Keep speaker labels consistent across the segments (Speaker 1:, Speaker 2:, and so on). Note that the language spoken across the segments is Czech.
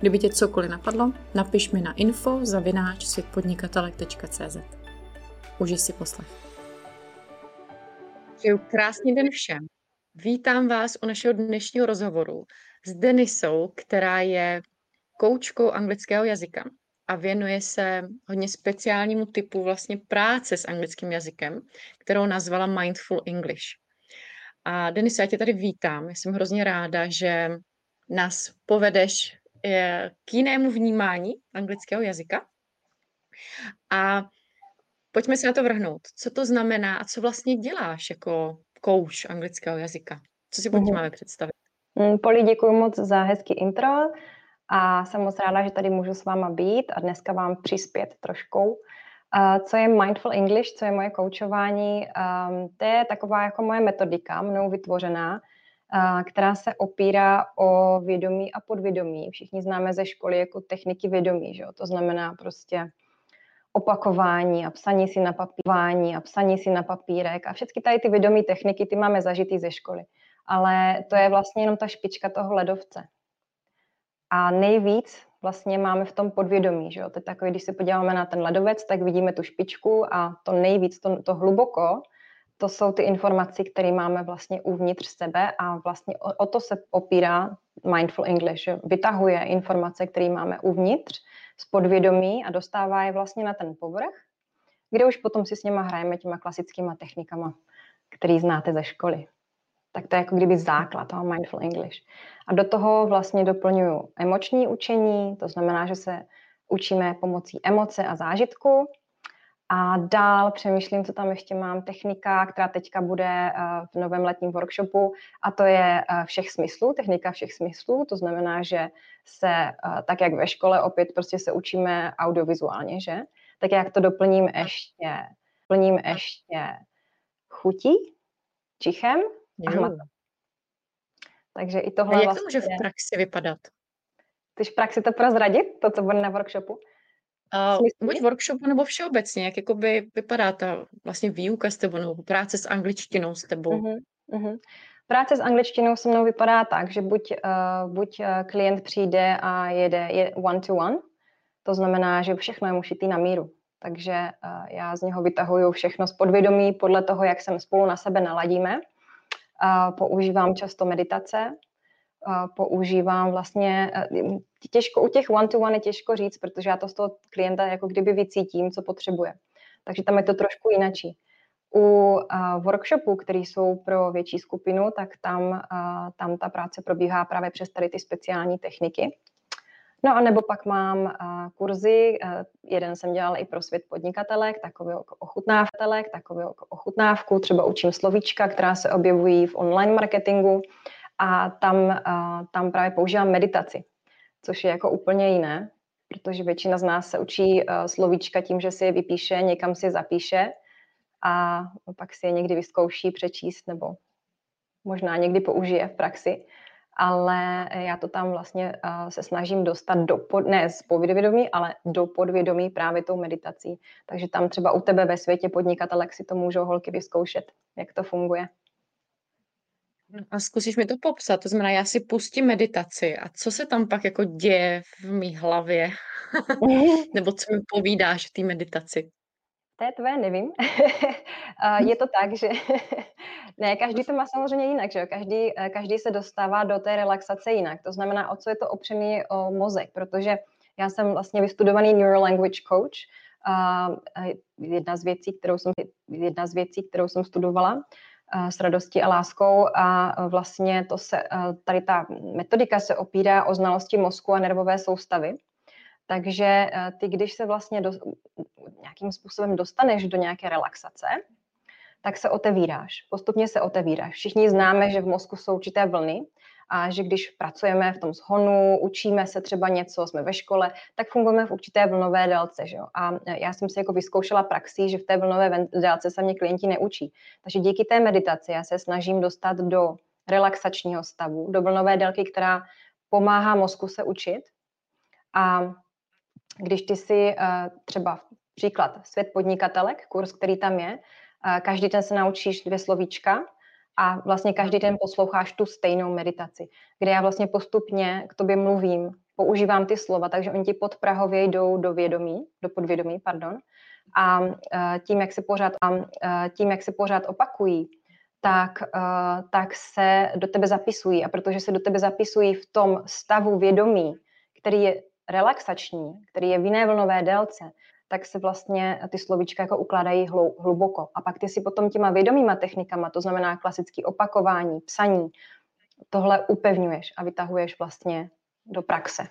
Speaker 1: Kdyby tě cokoliv napadlo, napiš mi na info zavináč světpodnikatelek.cz. Užij si poslech. Přeju krásný den všem. Vítám vás u našeho dnešního rozhovoru s Denisou, která je koučkou anglického jazyka a věnuje se hodně speciálnímu typu vlastně práce s anglickým jazykem, kterou nazvala Mindful English. A Denis, já tě tady vítám. Já jsem hrozně ráda, že nás povedeš k jinému vnímání anglického jazyka. A pojďme se na to vrhnout. Co to znamená a co vlastně děláš jako kouč anglického jazyka? Co si pod tím mm-hmm. máme představit?
Speaker 2: Mm, Poli, děkuji moc za hezký intro a jsem moc ráda, že tady můžu s váma být a dneska vám přispět trošku co je Mindful English, co je moje koučování, um, to je taková jako moje metodika, mnou vytvořená, která se opírá o vědomí a podvědomí. Všichni známe ze školy jako techniky vědomí, že jo? to znamená prostě opakování a psaní si na papírování a psaní si na papírek a všechny tady ty vědomí techniky, ty máme zažitý ze školy. Ale to je vlastně jenom ta špička toho ledovce. A nejvíc vlastně máme v tom podvědomí. Že jo? To je takový, když se podíváme na ten ledovec, tak vidíme tu špičku a to nejvíc, to, to hluboko, to jsou ty informace, které máme vlastně uvnitř sebe a vlastně o, o to se opírá Mindful English. Že? Vytahuje informace, které máme uvnitř z podvědomí a dostává je vlastně na ten povrch, kde už potom si s něma hrajeme těma klasickýma technikama, který znáte ze školy tak to je jako kdyby základ toho Mindful English. A do toho vlastně doplňuju emoční učení, to znamená, že se učíme pomocí emoce a zážitku. A dál přemýšlím, co tam ještě mám, technika, která teďka bude eh, v novém letním workshopu, a to je eh, všech smyslů, technika všech smyslů, to znamená, že se, eh, tak jak ve škole, opět prostě se učíme audiovizuálně, že? Tak jak to doplním ještě, doplním ještě chutí, čichem,
Speaker 1: Jo.
Speaker 2: Takže i tohle
Speaker 1: A jak
Speaker 2: vlastně
Speaker 1: to může v praxi vypadat?
Speaker 2: Chceš v praxi to prozradit, to, co bude na workshopu?
Speaker 1: Uh, buď workshopu nebo všeobecně, jak jakoby vypadá ta vlastně výuka s tebou nebo práce s angličtinou s tebou?
Speaker 2: Uh-huh, uh-huh. Práce s angličtinou se mnou vypadá tak, že buď, uh, buď uh, klient přijde a jede je one to one, to znamená, že všechno je mu šitý na míru. Takže uh, já z něho vytahuju všechno z podvědomí podle toho, jak se spolu na sebe naladíme používám často meditace, používám vlastně, těžko, u těch one-to-one je těžko říct, protože já to z toho klienta jako kdyby vycítím, co potřebuje. Takže tam je to trošku jinačí. U workshopů, které jsou pro větší skupinu, tak tam, tam ta práce probíhá právě přes tady ty speciální techniky. No a nebo pak mám kurzy, jeden jsem dělala i pro svět podnikatelek, takový ochutnávatelek, takový ochutnávku, třeba učím slovíčka, která se objevují v online marketingu a tam, tam právě používám meditaci, což je jako úplně jiné, protože většina z nás se učí uh, slovíčka tím, že si je vypíše, někam si je zapíše a pak si je někdy vyzkouší přečíst nebo možná někdy použije v praxi ale já to tam vlastně uh, se snažím dostat do, pod, ne z podvědomí, ale do podvědomí právě tou meditací. Takže tam třeba u tebe ve světě podnikatelek si to můžou holky vyzkoušet, jak to funguje.
Speaker 1: No a zkusíš mi to popsat, to znamená, já si pustím meditaci a co se tam pak jako děje v mý hlavě? Nebo co mi povídáš v té meditaci?
Speaker 2: To je tvoje, nevím. je to tak, že ne, každý to má samozřejmě jinak, že jo? Každý, eh, každý se dostává do té relaxace jinak. To znamená, o co je to opřený o mozek, protože já jsem vlastně vystudovaný Neurolanguage Coach. A jedna z věcí, kterou jsem, jedna z věcí, kterou jsem studovala eh, s radostí a láskou a vlastně to se, eh, tady ta metodika se opírá o znalosti mozku a nervové soustavy. Takže eh, ty, když se vlastně do, nějakým způsobem dostaneš do nějaké relaxace, tak se otevíráš. Postupně se otevíráš. Všichni známe, že v mozku jsou určité vlny a že když pracujeme v tom zhonu, učíme se třeba něco, jsme ve škole, tak fungujeme v určité vlnové délce. Že jo? A já jsem si jako vyzkoušela praxi, že v té vlnové délce se mě klienti neučí. Takže díky té meditaci já se snažím dostat do relaxačního stavu, do vlnové délky, která pomáhá mozku se učit. A když ty si uh, třeba příklad svět podnikatelek, kurz, který tam je, uh, každý den se naučíš dvě slovíčka a vlastně každý den posloucháš tu stejnou meditaci, kde já vlastně postupně k tobě mluvím, používám ty slova, takže oni ti podprahově jdou do vědomí, do podvědomí, pardon, a uh, tím, jak se pořád, a, uh, tím, jak se pořád opakují, tak, uh, tak se do tebe zapisují. A protože se do tebe zapisují v tom stavu vědomí, který je relaxační, který je v jiné vlnové délce, tak se vlastně ty slovíčka jako ukládají hluboko. A pak ty si potom těma vědomýma technikama, to znamená klasické opakování, psaní, tohle upevňuješ a vytahuješ vlastně do praxe.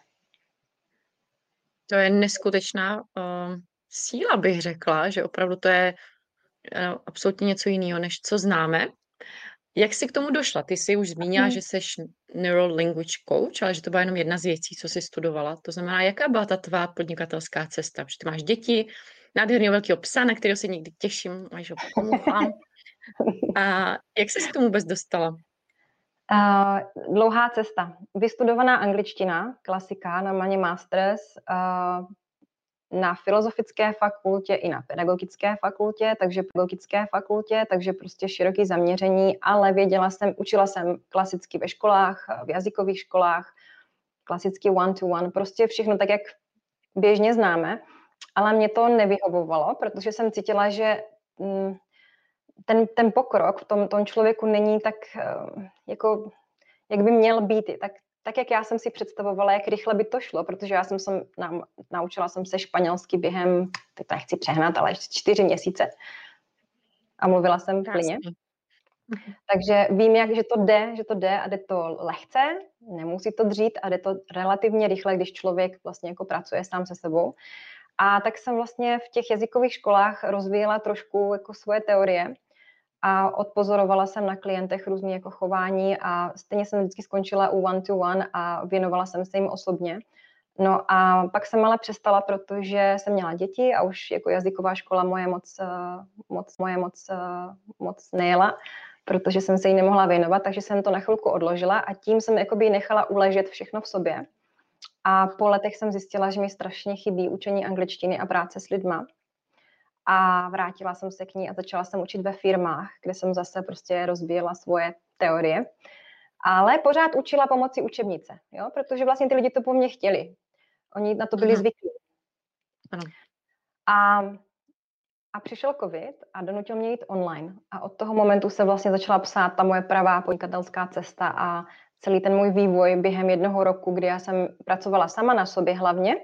Speaker 1: To je neskutečná uh, síla, bych řekla, že opravdu to je uh, absolutně něco jiného, než co známe. Jak jsi k tomu došla? Ty jsi už zmínila, hmm. že jsi Neural Language Coach, ale že to byla jenom jedna z věcí, co jsi studovala. To znamená, jaká byla ta tvá podnikatelská cesta? Že ty máš děti, nádherného velkého psa, na kterého se někdy těším, máš ho. A jak jsi k tomu vůbec dostala?
Speaker 2: Uh, dlouhá cesta. Vystudovaná angličtina, klasika na Maně Masters, uh, na filozofické fakultě i na pedagogické fakultě, takže pedagogické fakultě, takže prostě široký zaměření, ale věděla jsem, učila jsem klasicky ve školách, v jazykových školách, klasicky one-to-one, prostě všechno tak, jak běžně známe, ale mě to nevyhovovalo, protože jsem cítila, že mm, ten, ten pokrok v tom, tom člověku není tak, eh, jako, jak by měl být, tak tak, jak já jsem si představovala, jak rychle by to šlo, protože já jsem se naučila jsem se španělsky během, teď to nechci přehnat, ale čtyři měsíce. A mluvila jsem plně. Takže vím, jak, že to jde, že to jde a jde to lehce, nemusí to dřít a jde to relativně rychle, když člověk vlastně jako pracuje sám se sebou. A tak jsem vlastně v těch jazykových školách rozvíjela trošku jako svoje teorie a odpozorovala jsem na klientech různé jako chování a stejně jsem vždycky skončila u one-to-one a věnovala jsem se jim osobně. No a pak jsem ale přestala, protože jsem měla děti a už jako jazyková škola moje moc, eh, moc, moje moc, eh, moc nejela, protože jsem se jí nemohla věnovat, takže jsem to na chvilku odložila a tím jsem jakoby nechala uležet všechno v sobě. A po letech jsem zjistila, že mi strašně chybí učení angličtiny a práce s lidma a vrátila jsem se k ní a začala jsem učit ve firmách, kde jsem zase prostě rozbíjela svoje teorie. Ale pořád učila pomocí učebnice, jo? protože vlastně ty lidi to po mně chtěli. Oni na to byli mm zvyklí. Ano. A, a přišel covid a donutil mě jít online. A od toho momentu se vlastně začala psát ta moje pravá podnikatelská cesta a celý ten můj vývoj během jednoho roku, kdy já jsem pracovala sama na sobě hlavně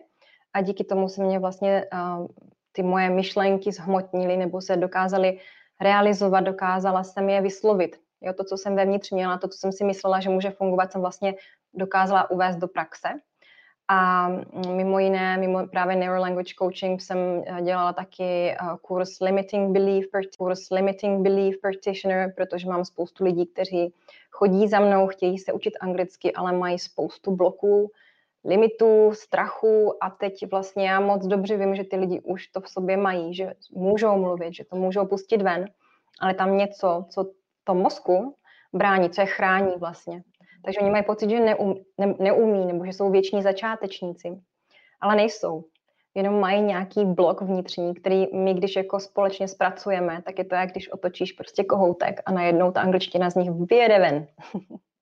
Speaker 2: a díky tomu se mě vlastně uh, ty moje myšlenky zhmotnily nebo se dokázaly realizovat, dokázala jsem je vyslovit. Jo, to, co jsem vevnitř měla, to, co jsem si myslela, že může fungovat, jsem vlastně dokázala uvést do praxe. A mimo jiné, mimo právě Neurolanguage Coaching jsem eh, dělala taky eh, kurz Limiting Belief, kurz Limiting Belief Practitioner, protože mám spoustu lidí, kteří chodí za mnou, chtějí se učit anglicky, ale mají spoustu bloků limitů, strachu a teď vlastně já moc dobře vím, že ty lidi už to v sobě mají, že můžou mluvit, že to můžou pustit ven, ale tam něco, co to mozku brání, co je chrání vlastně. Takže oni mají pocit, že neum, ne, neumí nebo že jsou věční začátečníci, ale nejsou. Jenom mají nějaký blok vnitřní, který my, když jako společně zpracujeme, tak je to, jak když otočíš prostě kohoutek a najednou ta angličtina z nich vyjede ven.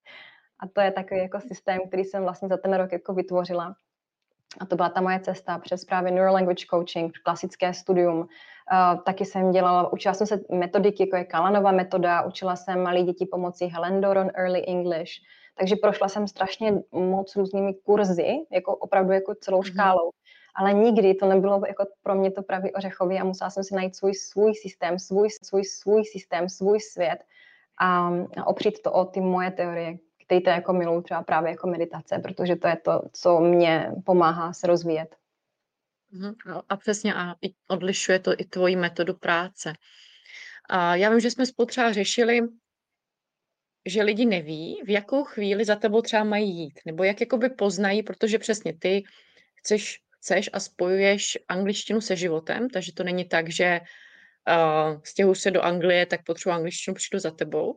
Speaker 2: A to je takový jako systém, který jsem vlastně za ten rok jako vytvořila. A to byla ta moje cesta přes právě Neurolanguage Coaching, klasické studium. Uh, taky jsem dělala, učila jsem se metodiky, jako je Kalanova metoda, učila jsem malé děti pomocí Helen Doron Early English. Takže prošla jsem strašně moc různými kurzy, jako opravdu jako celou mhm. škálou. Ale nikdy to nebylo jako pro mě to pravý ořechový a musela jsem si najít svůj, svůj systém, svůj, svůj, svůj systém, svůj svět a, a opřít to o ty moje teorie, to jako miluju třeba právě jako meditace, protože to je to, co mě pomáhá se rozvíjet.
Speaker 1: Mhm, a přesně, a odlišuje to i tvoji metodu práce. A já vím, že jsme spolu třeba řešili že lidi neví, v jakou chvíli za tebou třeba mají jít, nebo jak jakoby poznají, protože přesně ty chceš, chceš a spojuješ angličtinu se životem, takže to není tak, že uh, stěhuji se do Anglie, tak potřebuji angličtinu, přijdu za tebou,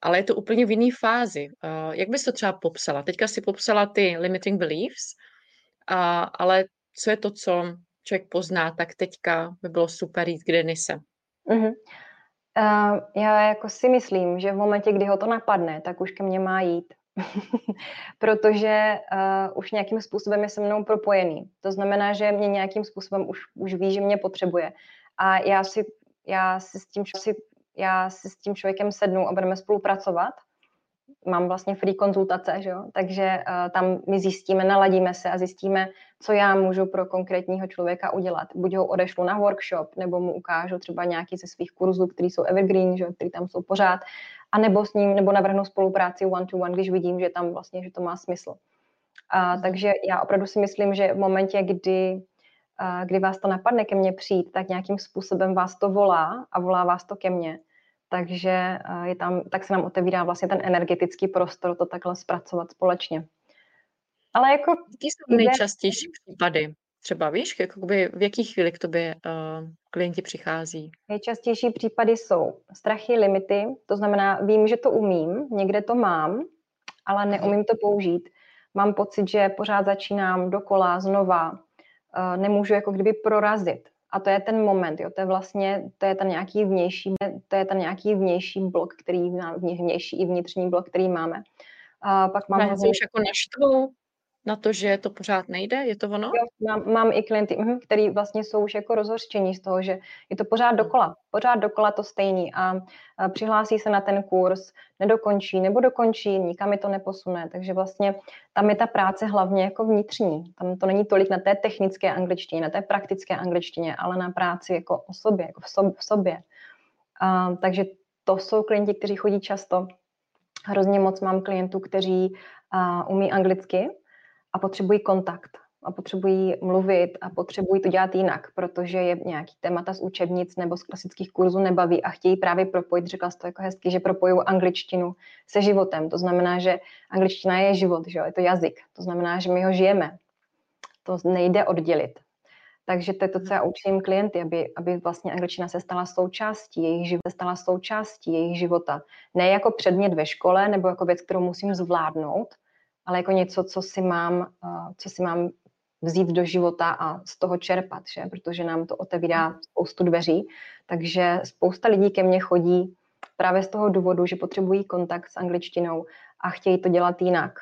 Speaker 1: ale je to úplně v jiné fázi. Uh, jak bys to třeba popsala? Teďka si popsala ty limiting beliefs, uh, ale co je to, co člověk pozná, tak teďka by bylo super jít k Denise.
Speaker 2: Mm-hmm. Uh, já jako si myslím, že v momentě, kdy ho to napadne, tak už ke mně má jít. Protože uh, už nějakým způsobem je se mnou propojený. To znamená, že mě nějakým způsobem už, už ví, že mě potřebuje. A já si, já si, s, tím, si, já si s tím člověkem sednu a budeme spolupracovat mám vlastně free konzultace, že jo? takže uh, tam my zjistíme, naladíme se a zjistíme, co já můžu pro konkrétního člověka udělat. Buď ho odešlu na workshop, nebo mu ukážu třeba nějaký ze svých kurzů, které jsou evergreen, že které tam jsou pořád, a nebo s ním, nebo navrhnu spolupráci one to one, když vidím, že tam vlastně, že to má smysl. A, takže já opravdu si myslím, že v momentě, kdy, kdy vás to napadne ke mně přijít, tak nějakým způsobem vás to volá a volá vás to ke mně takže eh, je tam, tak se nám otevírá vlastně ten energetický prostor to takhle zpracovat společně.
Speaker 1: Ale jako... Jaký jsou nejčastější případy? Třeba víš, jakoby v jakých chvíli k tobě uh, klienti přichází?
Speaker 2: Nejčastější případy jsou strachy, limity, to znamená, vím, že to umím, někde to mám, ale neumím to použít. Mám pocit, že pořád začínám dokola, znova, nemůžu jako kdyby prorazit. A to je ten moment, jo, to je vlastně, to je ten nějaký vnější, to je ten nějaký vnější blok, který máme, vnější i vnitřní blok, který máme.
Speaker 1: A pak mám... Hrozně... už jako naštvou? Na to, že to pořád nejde? Je to ono?
Speaker 2: Jo, mám, mám i klienty, mhm, který vlastně jsou už jako rozhořčení z toho, že je to pořád dokola. Pořád dokola to stejný a, a přihlásí se na ten kurz, nedokončí nebo dokončí, nikam mi to neposune. Takže vlastně tam je ta práce hlavně jako vnitřní. Tam to není tolik na té technické angličtině, na té praktické angličtině, ale na práci jako o sobě, jako v, sob, v sobě. A, takže to jsou klienti, kteří chodí často. Hrozně moc mám klientů, kteří a, umí anglicky, a potřebují kontakt a potřebují mluvit a potřebují to dělat jinak, protože je nějaký témata z učebnic nebo z klasických kurzů nebaví a chtějí právě propojit, řekla jsi to jako hezky, že propojují angličtinu se životem. To znamená, že angličtina je život, že jo? je to jazyk. To znamená, že my ho žijeme. To nejde oddělit. Takže to je to, co já učím klienty, aby, aby vlastně angličtina se stala součástí jejich života, se stala součástí jejich života. Ne jako předmět ve škole nebo jako věc, kterou musím zvládnout, ale jako něco, co si mám, co si mám vzít do života a z toho čerpat, že? protože nám to otevírá spoustu dveří. Takže spousta lidí ke mně chodí právě z toho důvodu, že potřebují kontakt s angličtinou a chtějí to dělat jinak.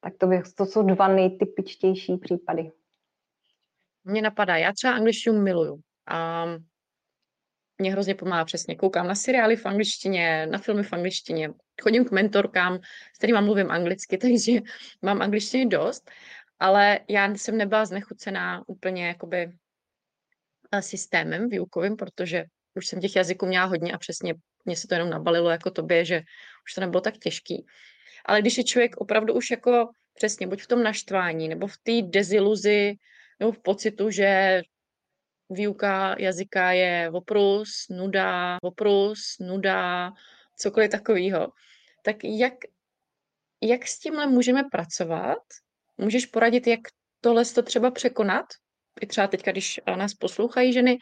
Speaker 2: Tak to, bych, to jsou dva nejtypičtější případy.
Speaker 1: Mně napadá, já třeba angličtinu miluju. A mě hrozně pomáhá přesně. Koukám na seriály v angličtině, na filmy v angličtině, chodím k mentorkám, s kterými mluvím anglicky, takže mám angličtiny dost, ale já jsem nebyla znechucená úplně jakoby eh, systémem výukovým, protože už jsem těch jazyků měla hodně a přesně mě se to jenom nabalilo jako tobě, že už to nebylo tak těžký. Ale když je člověk opravdu už jako přesně buď v tom naštvání, nebo v té deziluzi, nebo v pocitu, že výuka jazyka je oprus, nuda, oprus, nuda, cokoliv takového. Tak jak, jak s tímhle můžeme pracovat? Můžeš poradit, jak tohle to třeba překonat? I třeba teďka, když nás poslouchají ženy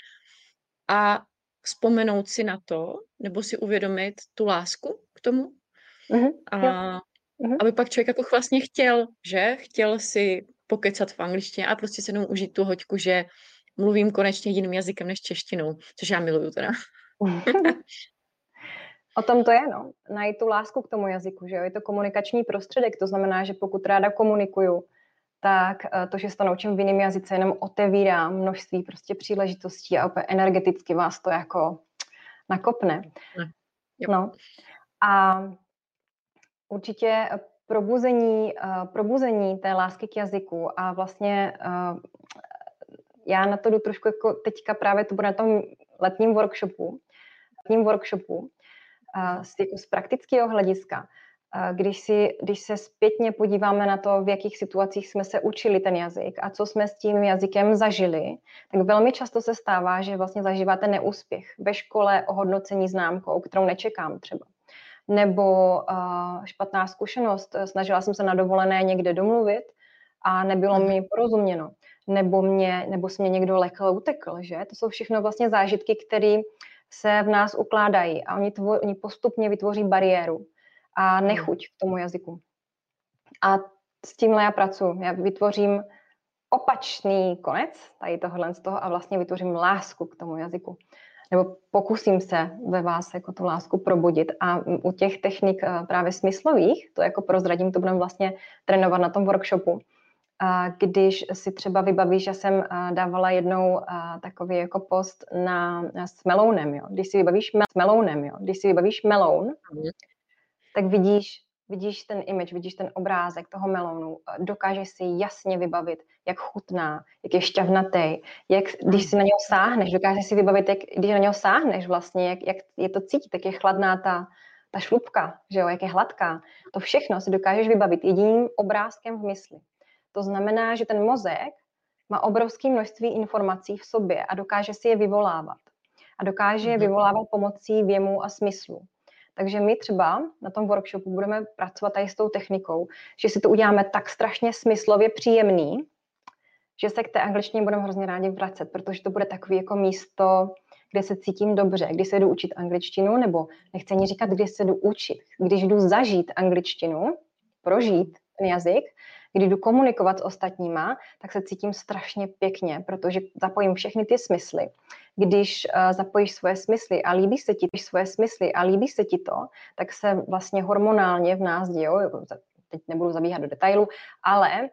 Speaker 1: a vzpomenout si na to, nebo si uvědomit tu lásku k tomu. Uh-huh, a uh-huh. aby pak člověk jako vlastně chtěl, že? Chtěl si pokecat v angličtině a prostě se jenom užít tu hoďku, že mluvím konečně jiným jazykem než češtinou, což já miluju teda.
Speaker 2: O tom to je, no. Najít tu lásku k tomu jazyku, že jo. Je to komunikační prostředek, to znamená, že pokud ráda komunikuju, tak eh, to, že se to naučím v jiném jazyce, jenom otevírá množství prostě příležitostí a opět energeticky vás to jako nakopne. No. A určitě probuzení, eh, probuzení té lásky k jazyku a vlastně eh, já na to jdu trošku jako teďka právě to bude na tom letním workshopu, letním workshopu, z, jako z praktického hlediska, když, si, když se zpětně podíváme na to, v jakých situacích jsme se učili ten jazyk a co jsme s tím jazykem zažili, tak velmi často se stává, že vlastně zažíváte neúspěch ve škole ohodnocení známkou, kterou nečekám třeba. nebo uh, špatná zkušenost, snažila jsem se na dovolené někde domluvit a nebylo mi porozuměno, nebo, mě, nebo se mě někdo lekl utekl, že? To jsou všechno vlastně zážitky, které se v nás ukládají a oni, tvo, oni postupně vytvoří bariéru a mhm. nechuť k tomu jazyku. A s tímhle já pracuji. Já vytvořím opačný konec tady tohohle z toho a vlastně vytvořím lásku k tomu jazyku. Nebo pokusím se ve vás jako tu lásku probudit. A u těch technik eh, právě smyslových, to jako prozradím, to budeme vlastně trénovat na tom workshopu, když si třeba vybavíš, že jsem eh, dávala jednou eh, takový jako post na, s melounem, jo. Když si vybavíš me, s melounem, jo. Když si vybavíš meloun, mm. tak vidíš vidíš ten image, vidíš ten obrázek toho melounu, dokážeš si jasně vybavit, jak chutná, jak je šťavnatý, jak, když si na něho sáhneš, dokážeš si vybavit, jak, když na něho sáhneš vlastně, jak, jak je to cítit, jak je chladná ta, ta šlupka, že jo, jak je hladká. To všechno si dokážeš vybavit jediným obrázkem v mysli. To znamená, že ten mozek má obrovské množství informací v sobě a dokáže si je vyvolávat. A dokáže je mhm. vyvolávat pomocí věmu a smyslu. Takže my třeba na tom workshopu budeme pracovat tady s tou technikou, že si to uděláme tak strašně smyslově příjemný, že se k té angličtině budeme hrozně rádi vracet, protože to bude takový jako místo, kde se cítím dobře, když se jdu učit angličtinu, nebo nechci ani říkat, když se jdu učit, když jdu zažít angličtinu, prožít ten jazyk, když jdu komunikovat s ostatníma, tak se cítím strašně pěkně, protože zapojím všechny ty smysly. Když uh, zapojíš svoje smysly a líbí se ti svoje smysly a líbí se ti to, tak se vlastně hormonálně v nás dějou, teď nebudu zabíhat do detailu, ale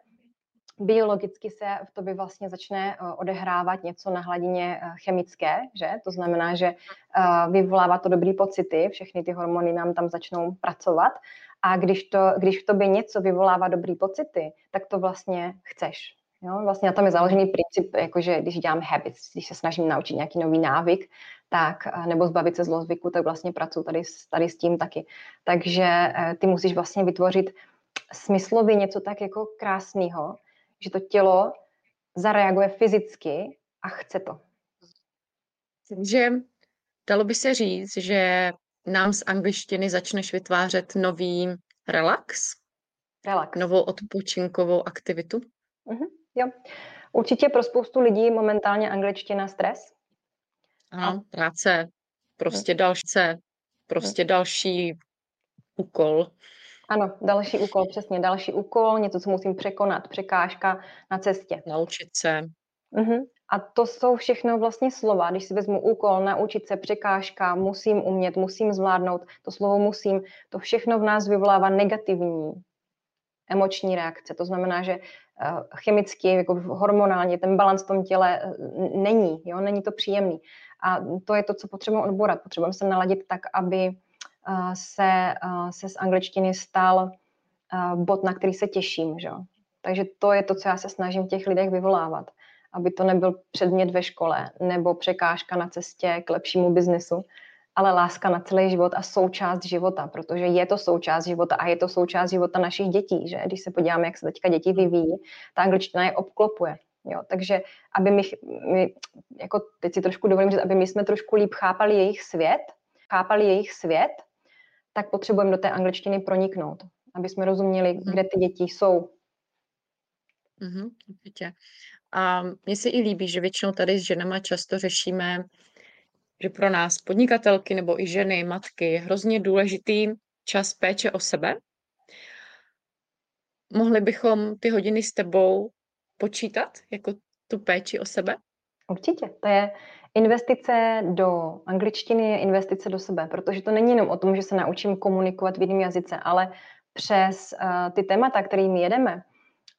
Speaker 2: biologicky se v tobě vlastně začne eh, odehrávat něco na hladině eh, chemické, že? To znamená, že vyvolává to dobrý pocity, všechny ty hormony nám tam začnou pracovat a když, to, když v tobě něco vyvolává dobrý pocity, tak to vlastně chceš. Jo? Vlastně na tom je založený princip, jakože když dělám habits, když se snažím naučit nějaký nový návyk, tak, nebo zbavit se zlozvyku, tak vlastně pracuji tady, tady s tím taky. Takže eh, ty musíš vlastně vytvořit smyslově něco tak jako krásného, že to tělo zareaguje fyzicky a chce to.
Speaker 1: Takže dalo by se říct, že nám z angličtiny začneš vytvářet nový relax?
Speaker 2: Relax.
Speaker 1: Novou odpočinkovou aktivitu?
Speaker 2: Uh-huh, jo. Určitě pro spoustu lidí momentálně angličtina stres.
Speaker 1: Ano, práce, prostě další, prostě další úkol.
Speaker 2: Ano, další úkol, přesně, další úkol, něco, co musím překonat, překážka na cestě.
Speaker 1: Naučit se.
Speaker 2: Uh-huh. A to jsou všechno vlastně slova. Když si vezmu úkol, naučit se, překážka, musím umět, musím zvládnout, to slovo musím, to všechno v nás vyvolává negativní emoční reakce. To znamená, že eh, chemicky, jako hormonálně, ten balans v tom těle eh, není, jo? není to příjemný. A to je to, co potřebujeme odborat. Potřebujeme se naladit tak, aby eh, se, se z angličtiny stal bod, na který se těším. Že? Takže to je to, co já se snažím těch lidech vyvolávat aby to nebyl předmět ve škole nebo překážka na cestě k lepšímu biznesu, ale láska na celý život a součást života, protože je to součást života a je to součást života našich dětí, že? Když se podíváme, jak se teďka děti vyvíjí, ta angličtina je obklopuje. Jo, takže aby my, my, jako teď si trošku dovolím říct, aby my jsme trošku líp chápali jejich svět, chápali jejich svět, tak potřebujeme do té angličtiny proniknout, aby jsme rozuměli, mhm. kde ty děti jsou.
Speaker 1: Mm-hmm, určitě. A mně se i líbí, že většinou tady s ženama často řešíme, že pro nás podnikatelky nebo i ženy, matky je hrozně důležitý čas péče o sebe. Mohli bychom ty hodiny s tebou počítat jako tu péči o sebe?
Speaker 2: Určitě. To je investice do angličtiny, je investice do sebe, protože to není jenom o tom, že se naučím komunikovat v jiném jazyce, ale přes uh, ty témata, kterými jedeme,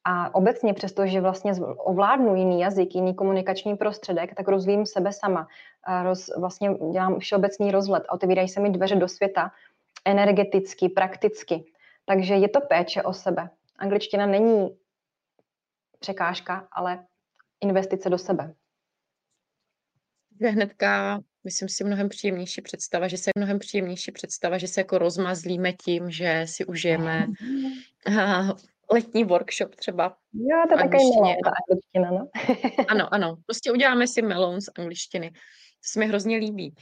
Speaker 2: a obecně přesto, že vlastně ovládnu jiný jazyk, jiný komunikační prostředek, tak rozvíjím sebe sama. Roz, vlastně dělám všeobecný rozhled a otevírají se mi dveře do světa energeticky, prakticky. Takže je to péče o sebe. Angličtina není překážka, ale investice do sebe.
Speaker 1: Je hnedka, myslím si, mnohem příjemnější představa, že se mnohem příjemnější představa, že se jako rozmazlíme tím, že si užijeme letní workshop třeba.
Speaker 2: Jo, to také melon, ta angličtina, no.
Speaker 1: ano, ano, prostě uděláme si melon z angličtiny. To se mi hrozně líbí.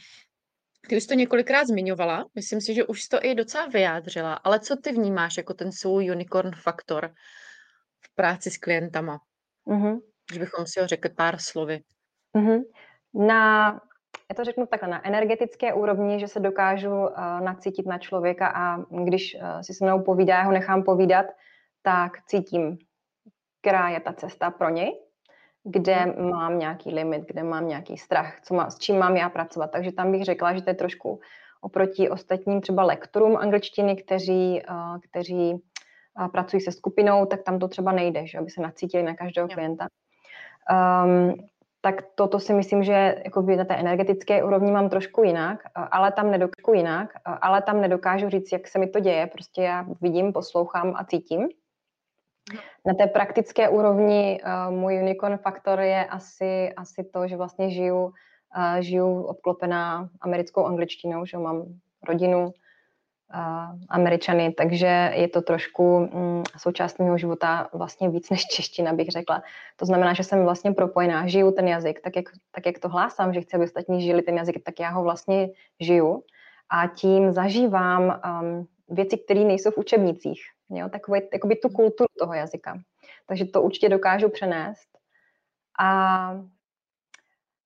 Speaker 1: Ty už to několikrát zmiňovala, myslím si, že už to i docela vyjádřila, ale co ty vnímáš jako ten svůj unicorn faktor v práci s klientama?
Speaker 2: Mm-hmm.
Speaker 1: Když bychom si ho řekli pár slovy.
Speaker 2: Mm-hmm. Na, já to řeknu takhle, na energetické úrovni, že se dokážu uh, nacítit na člověka a když uh, si se mnou povídá, já ho nechám povídat, tak cítím, která je ta cesta pro něj, kde hmm. mám nějaký limit, kde mám nějaký strach, co má, s čím mám já pracovat. Takže tam bych řekla, že to je trošku oproti ostatním třeba lektorům angličtiny, kteří, uh, kteří uh, pracují se skupinou, tak tam to třeba nejde, že aby se nacítili na každého klienta. Um, tak toto si myslím, že jako na té energetické úrovni mám trošku jinak, ale tam nedokážu jinak, ale tam nedokážu říct, jak se mi to děje. Prostě já vidím, poslouchám a cítím. Na té praktické úrovni uh, můj unicorn faktor je asi, asi to, že vlastně žiju, uh, žiju obklopená americkou angličtinou, že mám rodinu uh, američany, takže je to trošku um, součást mého života vlastně víc než čeština, bych řekla. To znamená, že jsem vlastně propojená, žiju ten jazyk, tak jak, tak jak to hlásám, že chci, aby ostatní žili ten jazyk, tak já ho vlastně žiju a tím zažívám um, věci, které nejsou v učebnicích. Jo? Takové, jakoby tu kulturu toho jazyka. Takže to určitě dokážu přenést. A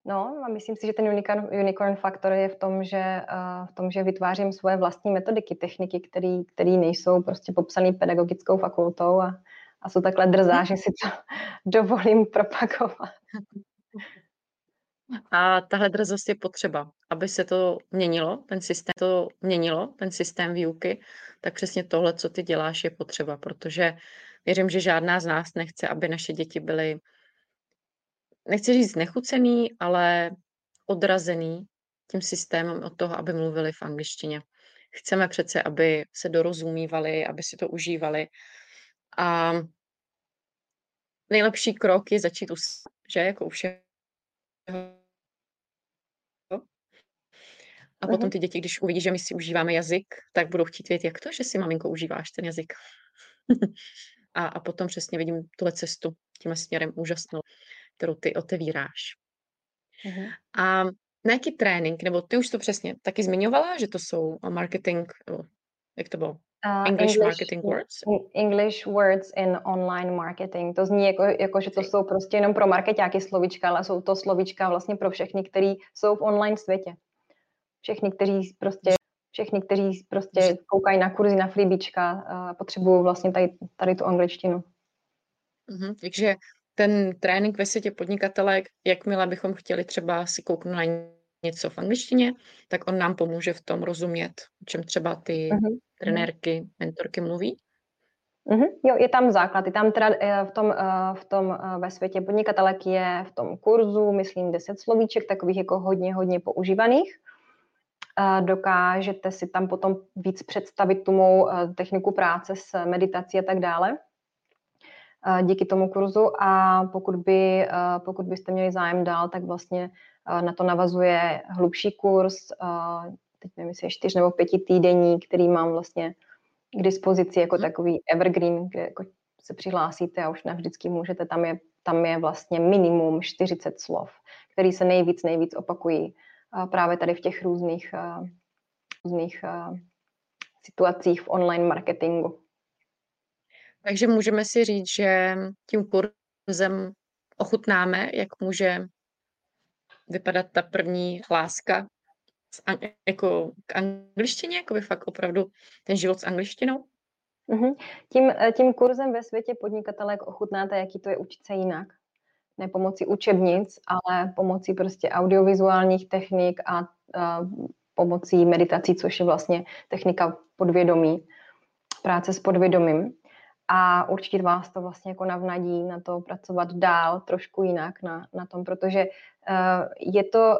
Speaker 2: No, a myslím si, že ten unicorn, unicorn faktor je v tom, že, uh, v tom, že vytvářím svoje vlastní metodiky, techniky, které nejsou prostě popsané pedagogickou fakultou a, a jsou takhle drzá, že si to dovolím propagovat.
Speaker 1: A tahle drzost je potřeba, aby se to měnilo, ten systém to měnilo, ten systém výuky, tak přesně tohle, co ty děláš, je potřeba, protože věřím, že žádná z nás nechce, aby naše děti byly, nechci říct nechucený, ale odrazený tím systémem od toho, aby mluvili v angličtině. Chceme přece, aby se dorozumívali, aby si to užívali. A nejlepší krok je začít u že jako u všeho a potom ty děti, když uvidí, že my si užíváme jazyk, tak budou chtít vědět, jak to, že si maminko užíváš ten jazyk. a, a potom přesně vidím tuhle cestu tím směrem úžasnou, kterou ty otevíráš. Uh-huh. A na jaký trénink, nebo ty už to přesně taky zmiňovala, že to jsou marketing, jak to bylo? Uh, English, English marketing words?
Speaker 2: English words in online marketing. To zní jako, jako že to jsou prostě jenom pro marketáky slovíčka, ale jsou to slovíčka vlastně pro všechny, kteří jsou v online světě všechny, kteří prostě všechny, kteří prostě koukají na kurzy na freebička potřebují vlastně tady, tady tu angličtinu.
Speaker 1: Mm-hmm, takže ten trénink ve světě podnikatelek, jakmile bychom chtěli třeba si kouknout na něco v angličtině, tak on nám pomůže v tom rozumět, o čem třeba ty mm-hmm. trenérky, mentorky mluví.
Speaker 2: Mm-hmm. Jo, je tam základ, je tam teda eh, v tom, eh, v tom eh, ve světě podnikatelek je v tom kurzu, myslím, 10 slovíček, takových jako hodně, hodně používaných dokážete si tam potom víc představit tu mou eh, techniku práce s meditací a tak dále eh, díky tomu kurzu a pokud, by, eh, pokud byste měli zájem dál, tak vlastně na to navazuje hlubší kurz, teď nevím, jestli je čtyř nebo pěti týdení, který mám vlastně k dispozici jako mhm. takový evergreen, kde jako se přihlásíte a už navždycky můžete, tam je, tam je vlastně minimum 40 slov, který se nejvíc, nejvíc opakují právě tady v těch různých, různých situacích v online marketingu.
Speaker 1: Takže můžeme si říct, že tím kurzem ochutnáme, jak může vypadat ta první hláska jako k angličtině, jako by fakt opravdu ten život s angličtinou?
Speaker 2: Mm-hmm. Tím, e, tím kurzem ve světě podnikatelek ochutnáte, jaký to je učit se jinak ne pomocí učebnic, ale pomocí prostě audiovizuálních technik a, a pomocí meditací, což je vlastně technika podvědomí, práce s podvědomím. A určitě vás to vlastně jako navnadí na to pracovat dál trošku jinak na, na tom, protože uh, je to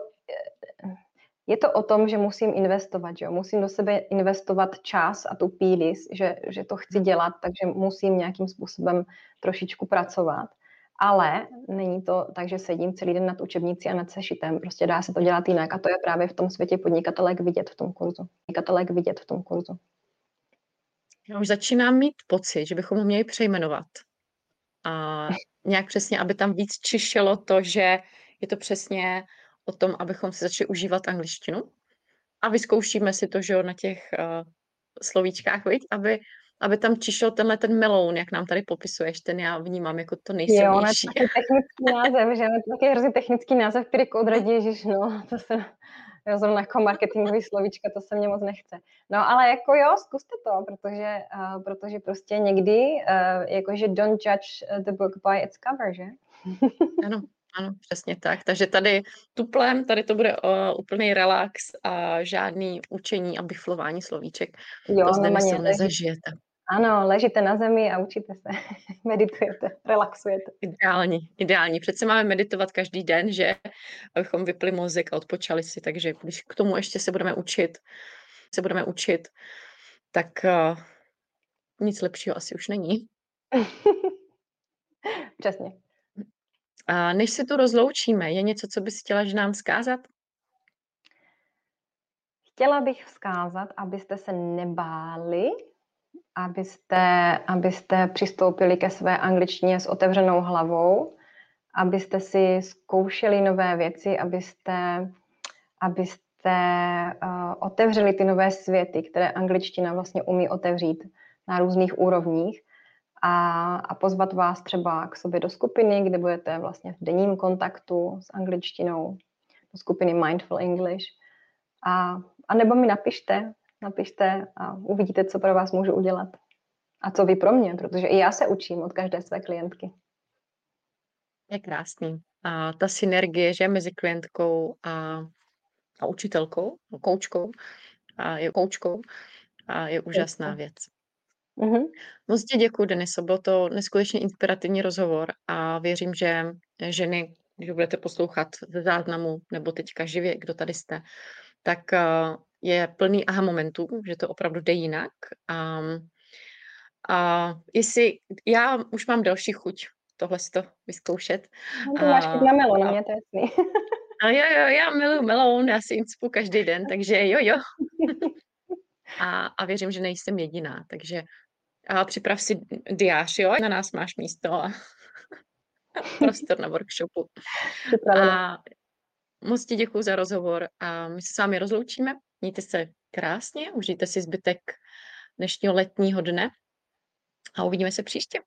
Speaker 2: je to o tom, že musím investovat, že jo? musím do sebe investovat čas a tu píli, že, že to chci dělat, takže musím nějakým způsobem trošičku pracovat ale není to tak, že sedím celý den nad učebnicí a nad sešitem. Prostě dá se to dělat jinak a to je právě v tom světě podnikatelek vidět v tom kurzu. Podnikatelek vidět v tom kurzu.
Speaker 1: Já už začínám mít pocit, že bychom ho měli přejmenovat. A nějak přesně, aby tam víc čišelo to, že je to přesně o tom, abychom si začali užívat angličtinu. a vyzkoušíme si to, že jo, na těch uh, slovíčkách, viď? Aby, aby tam čišel tenhle ten meloun, jak nám tady popisuješ, ten já vnímám jako to nejsilnější.
Speaker 2: Jo, to je technický název, že? To je taky hrozně technický název, který odradí, ježiš, no, to se, jo, zrovna jako marketingový slovíčka, to se mě moc nechce. No, ale jako jo, zkuste to, protože, uh, protože prostě někdy, uh, jakože don't judge the book by its cover, že?
Speaker 1: ano, ano, přesně tak. Takže tady tuplem, tady to bude uh, úplný relax a žádný učení a biflování slovíček.
Speaker 2: Jo,
Speaker 1: to zde nezažijete.
Speaker 2: Ano, ležíte na zemi a učíte se, meditujete, relaxujete.
Speaker 1: Ideální, ideální. Přece máme meditovat každý den, že? Abychom vypli mozek a odpočali si, takže když k tomu ještě se budeme učit, se budeme učit, tak uh, nic lepšího asi už není.
Speaker 2: Přesně.
Speaker 1: A než se tu rozloučíme, je něco, co bys chtěla že nám vzkázat?
Speaker 2: Chtěla bych vzkázat, abyste se nebáli, abyste, abyste přistoupili ke své angličtině s otevřenou hlavou, abyste si zkoušeli nové věci, abyste, abyste uh, otevřeli ty nové světy, které angličtina vlastně umí otevřít na různých úrovních a, a pozvat vás třeba k sobě do skupiny, kde budete vlastně v denním kontaktu s angličtinou, do skupiny Mindful English. A, a nebo mi napište, napište a uvidíte, co pro vás můžu udělat. A co vy pro mě, protože i já se učím od každé své klientky.
Speaker 1: Je krásný. A ta synergie, že mezi klientkou a, a učitelkou, koučkou, a je koučkou, a je úžasná věc. Mm-hmm. Moc ti děkuji, Deniso, byl to neskutečně inspirativní rozhovor a věřím, že ženy, když budete poslouchat ze záznamu nebo teďka živě, kdo tady jste, tak eh, je plný aha momentů, že to opravdu jde jinak. A, a jestli, já už mám další chuť tohle to vyzkoušet.
Speaker 2: No, to máš chuť na melon, a, mě to jasný.
Speaker 1: A jo, jo, já miluji melon, já si inspu každý den, takže jo, jo. A, a věřím, že nejsem jediná, takže a připrav si diář, jo, na nás máš místo a prostor na workshopu. A moc ti děkuji za rozhovor a my se s vámi rozloučíme. Mějte se krásně, užijte si zbytek dnešního letního dne a uvidíme se příště.